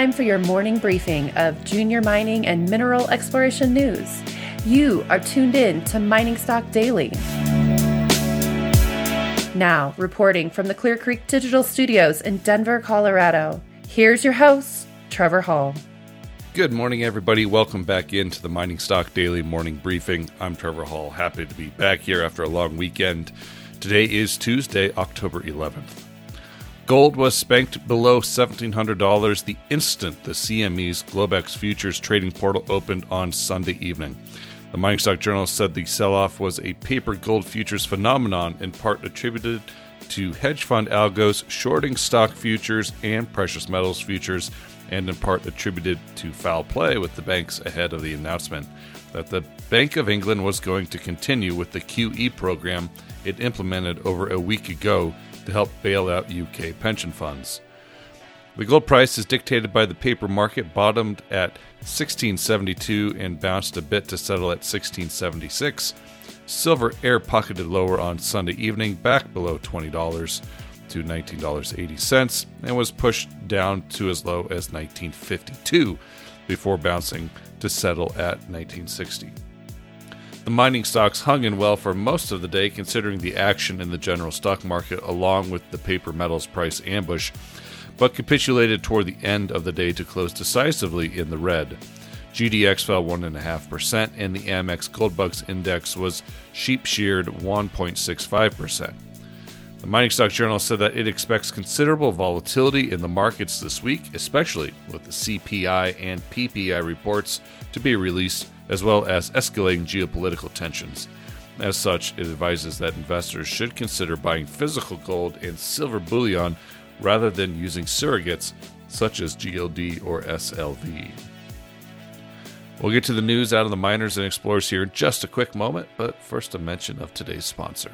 time for your morning briefing of junior mining and mineral exploration news. You are tuned in to Mining Stock Daily. Now, reporting from the Clear Creek Digital Studios in Denver, Colorado, here's your host, Trevor Hall. Good morning, everybody. Welcome back into the Mining Stock Daily Morning Briefing. I'm Trevor Hall. Happy to be back here after a long weekend. Today is Tuesday, October 11th. Gold was spanked below $1,700 the instant the CME's Globex Futures trading portal opened on Sunday evening. The Mining Stock Journal said the sell off was a paper gold futures phenomenon, in part attributed to hedge fund algos shorting stock futures and precious metals futures, and in part attributed to foul play with the banks ahead of the announcement that the Bank of England was going to continue with the QE program it implemented over a week ago to help bail out UK pension funds. The gold price is dictated by the paper market, bottomed at 1672 and bounced a bit to settle at 1676. Silver air pocketed lower on Sunday evening, back below $20 to $19.80, and was pushed down to as low as 1952 before bouncing to settle at 1960. The mining stocks hung in well for most of the day, considering the action in the general stock market along with the paper metals price ambush, but capitulated toward the end of the day to close decisively in the red. GDX fell 1.5%, and the Amex Gold Bugs Index was sheep sheared 1.65%. The Mining Stock Journal said that it expects considerable volatility in the markets this week, especially with the CPI and PPI reports to be released as well as escalating geopolitical tensions. As such, it advises that investors should consider buying physical gold and silver bullion rather than using surrogates such as GLD or SLV. We'll get to the news out of the miners and explorers here in just a quick moment, but first a mention of today's sponsor.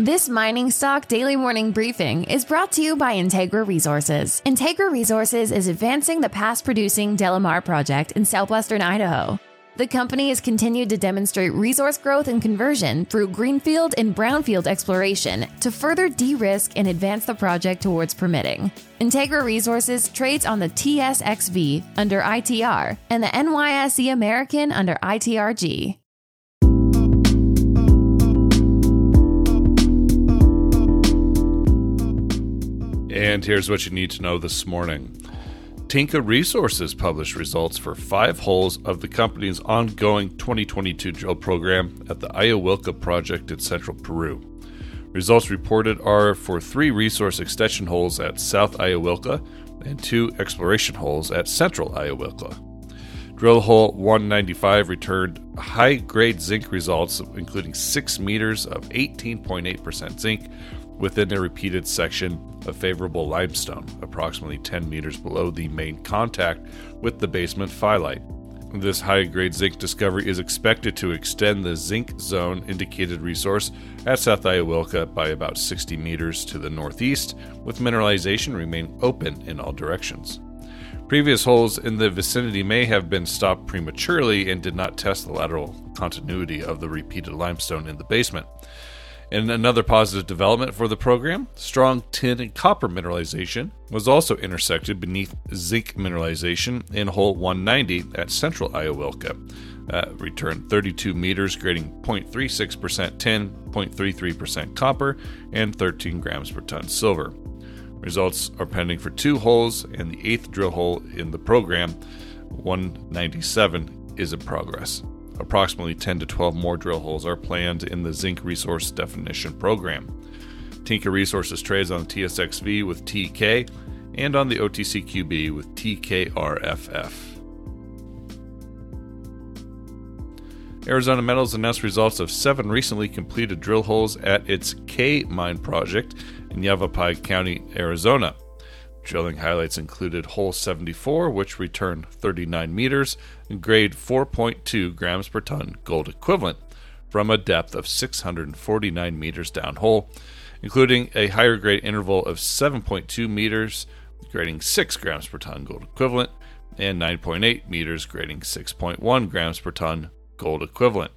This mining stock daily morning briefing is brought to you by Integra Resources. Integra Resources is advancing the past producing Delamar project in southwestern Idaho. The company has continued to demonstrate resource growth and conversion through greenfield and brownfield exploration to further de risk and advance the project towards permitting. Integra Resources trades on the TSXV under ITR and the NYSE American under ITRG. And here's what you need to know this morning. Tinka Resources published results for five holes of the company's ongoing 2022 drill program at the Ayahuilca project in central Peru. Results reported are for three resource extension holes at South Ayahuilca and two exploration holes at Central Ayahuilca. Drill hole 195 returned high grade zinc results, including 6 meters of 18.8% zinc within a repeated section of favorable limestone, approximately 10 meters below the main contact with the basement phyllite. This high grade zinc discovery is expected to extend the zinc zone indicated resource at South Ayahuilca by about 60 meters to the northeast, with mineralization remaining open in all directions. Previous holes in the vicinity may have been stopped prematurely and did not test the lateral continuity of the repeated limestone in the basement. And another positive development for the program, strong tin and copper mineralization was also intersected beneath zinc mineralization in hole 190 at central Ayahuilca. Uh, returned 32 meters, grading 0.36% tin, 0.33% copper, and 13 grams per ton silver. Results are pending for two holes, and the eighth drill hole in the program, 197, is in progress. Approximately 10 to 12 more drill holes are planned in the zinc resource definition program. Tinka Resources trades on TSXV with TK and on the OTCQB with TKRFF. Arizona Metals announced results of seven recently completed drill holes at its Kay mine project in Yavapai County, Arizona. Drilling highlights included hole 74, which returned 39 meters and grade 4.2 grams per ton gold equivalent from a depth of 649 meters downhole, including a higher grade interval of 7.2 meters, grading 6 grams per ton gold equivalent, and 9.8 meters, grading 6.1 grams per ton gold equivalent.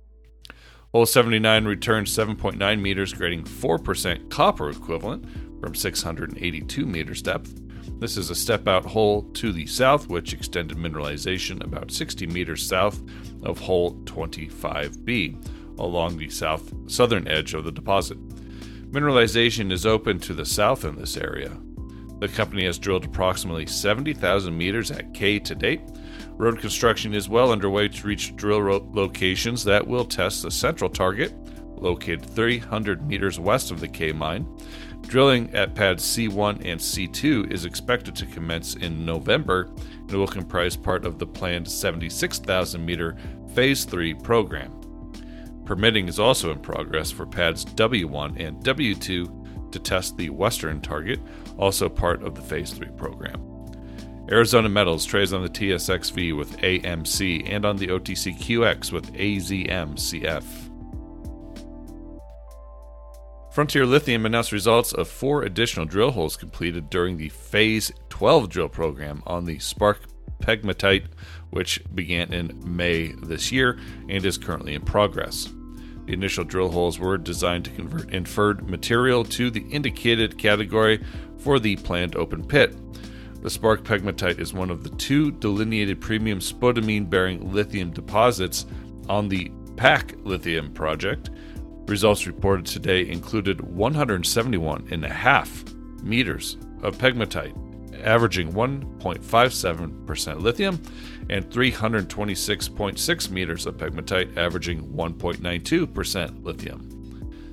Hole 79 returned 7.9 meters, grading 4% copper equivalent from 682 meters depth, This is a step out hole to the south, which extended mineralization about 60 meters south of hole 25B along the south southern edge of the deposit. Mineralization is open to the south in this area. The company has drilled approximately 70,000 meters at Kay to date. Road construction is well underway to reach drill ro- locations that will test the central target, located 300 meters west of the Kay mine. Drilling at pads C1 and C2 is expected to commence in November and will comprise part of the planned 76,000 meter Phase 3 program. Permitting is also in progress for pads W1 and W2 to test the western target, also part of the Phase 3 program. Arizona Metals trades on the TSXV with AMC and on the OTCQX with AZMCF. Frontier Lithium announced results of four additional drill holes completed during the Phase 12 drill program on the Spark pegmatite, which began in May this year and is currently in progress. The initial drill holes were designed to convert inferred material to the indicated category for the planned open pit. The Spark pegmatite is one of the two delineated premium spodumene bearing lithium deposits on the PAK lithium project. Results reported today included 171.5 meters of pegmatite, averaging 1.57% lithium, and 326.6 meters of pegmatite, averaging 1.92% lithium.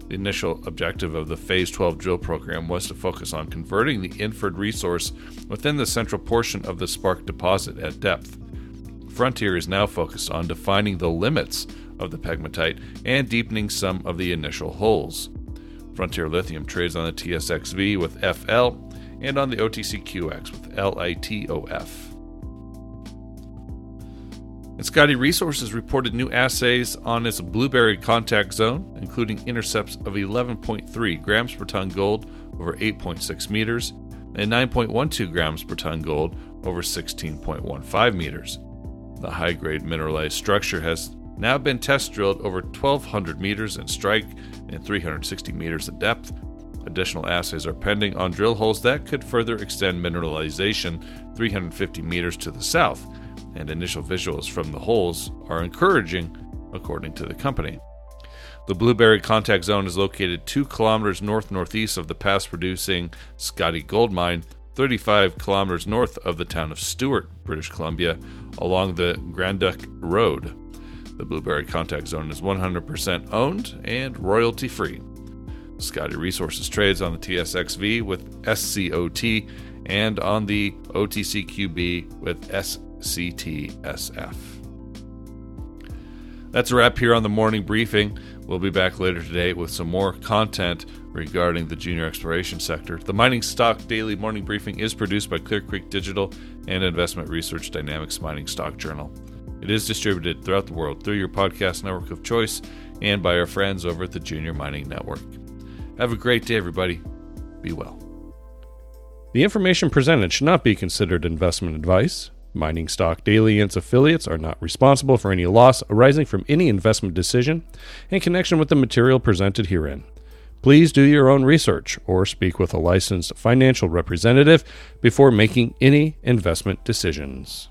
The initial objective of the Phase 12 drill program was to focus on converting the inferred resource within the central portion of the Spark deposit at depth. Frontier is now focused on defining the limits of the pegmatite and deepening some of the initial holes. Frontier Lithium trades on the TSXV with FL and on the OTCQX with LITOF. And Scottie Resources reported new assays on its blueberry contact zone, including intercepts of 11.3 grams per ton gold over 8.6 meters and 9.12 grams per ton gold over 16.15 meters. The high grade mineralized structure has now been test drilled over 1,200 meters in strike and 360 meters in depth. Additional assays are pending on drill holes that could further extend mineralization 350 meters to the south and initial visuals from the holes are encouraging, according to the company. The Blueberry Contact Zone is located 2 kilometers north northeast of the past producing Scottie Gold Mine, 35 kilometers north of the town of Stewart, British Columbia, along the Granduc Road. The Blueberry Contact Zone is 100% owned and royalty free. Scottie Resources trades on the TSXV with SCOT and on the OTCQB with SCTSF. That's a wrap here on the morning briefing. We'll be back later today with some more content regarding the junior exploration sector. The Mining Stock Daily Morning Briefing is produced by Clear Creek Digital and Investment Research Dynamics Mining Stock Journal. It is distributed throughout the world through your podcast network of choice and by our friends over at the Junior Mining Network. Have a great day, everybody. Be well. The information presented should not be considered investment advice. Mining Stock Daily and its affiliates are not responsible for any loss arising from any investment decision in connection with the material presented herein. Please do your own research or speak with a licensed financial representative before making any investment decisions.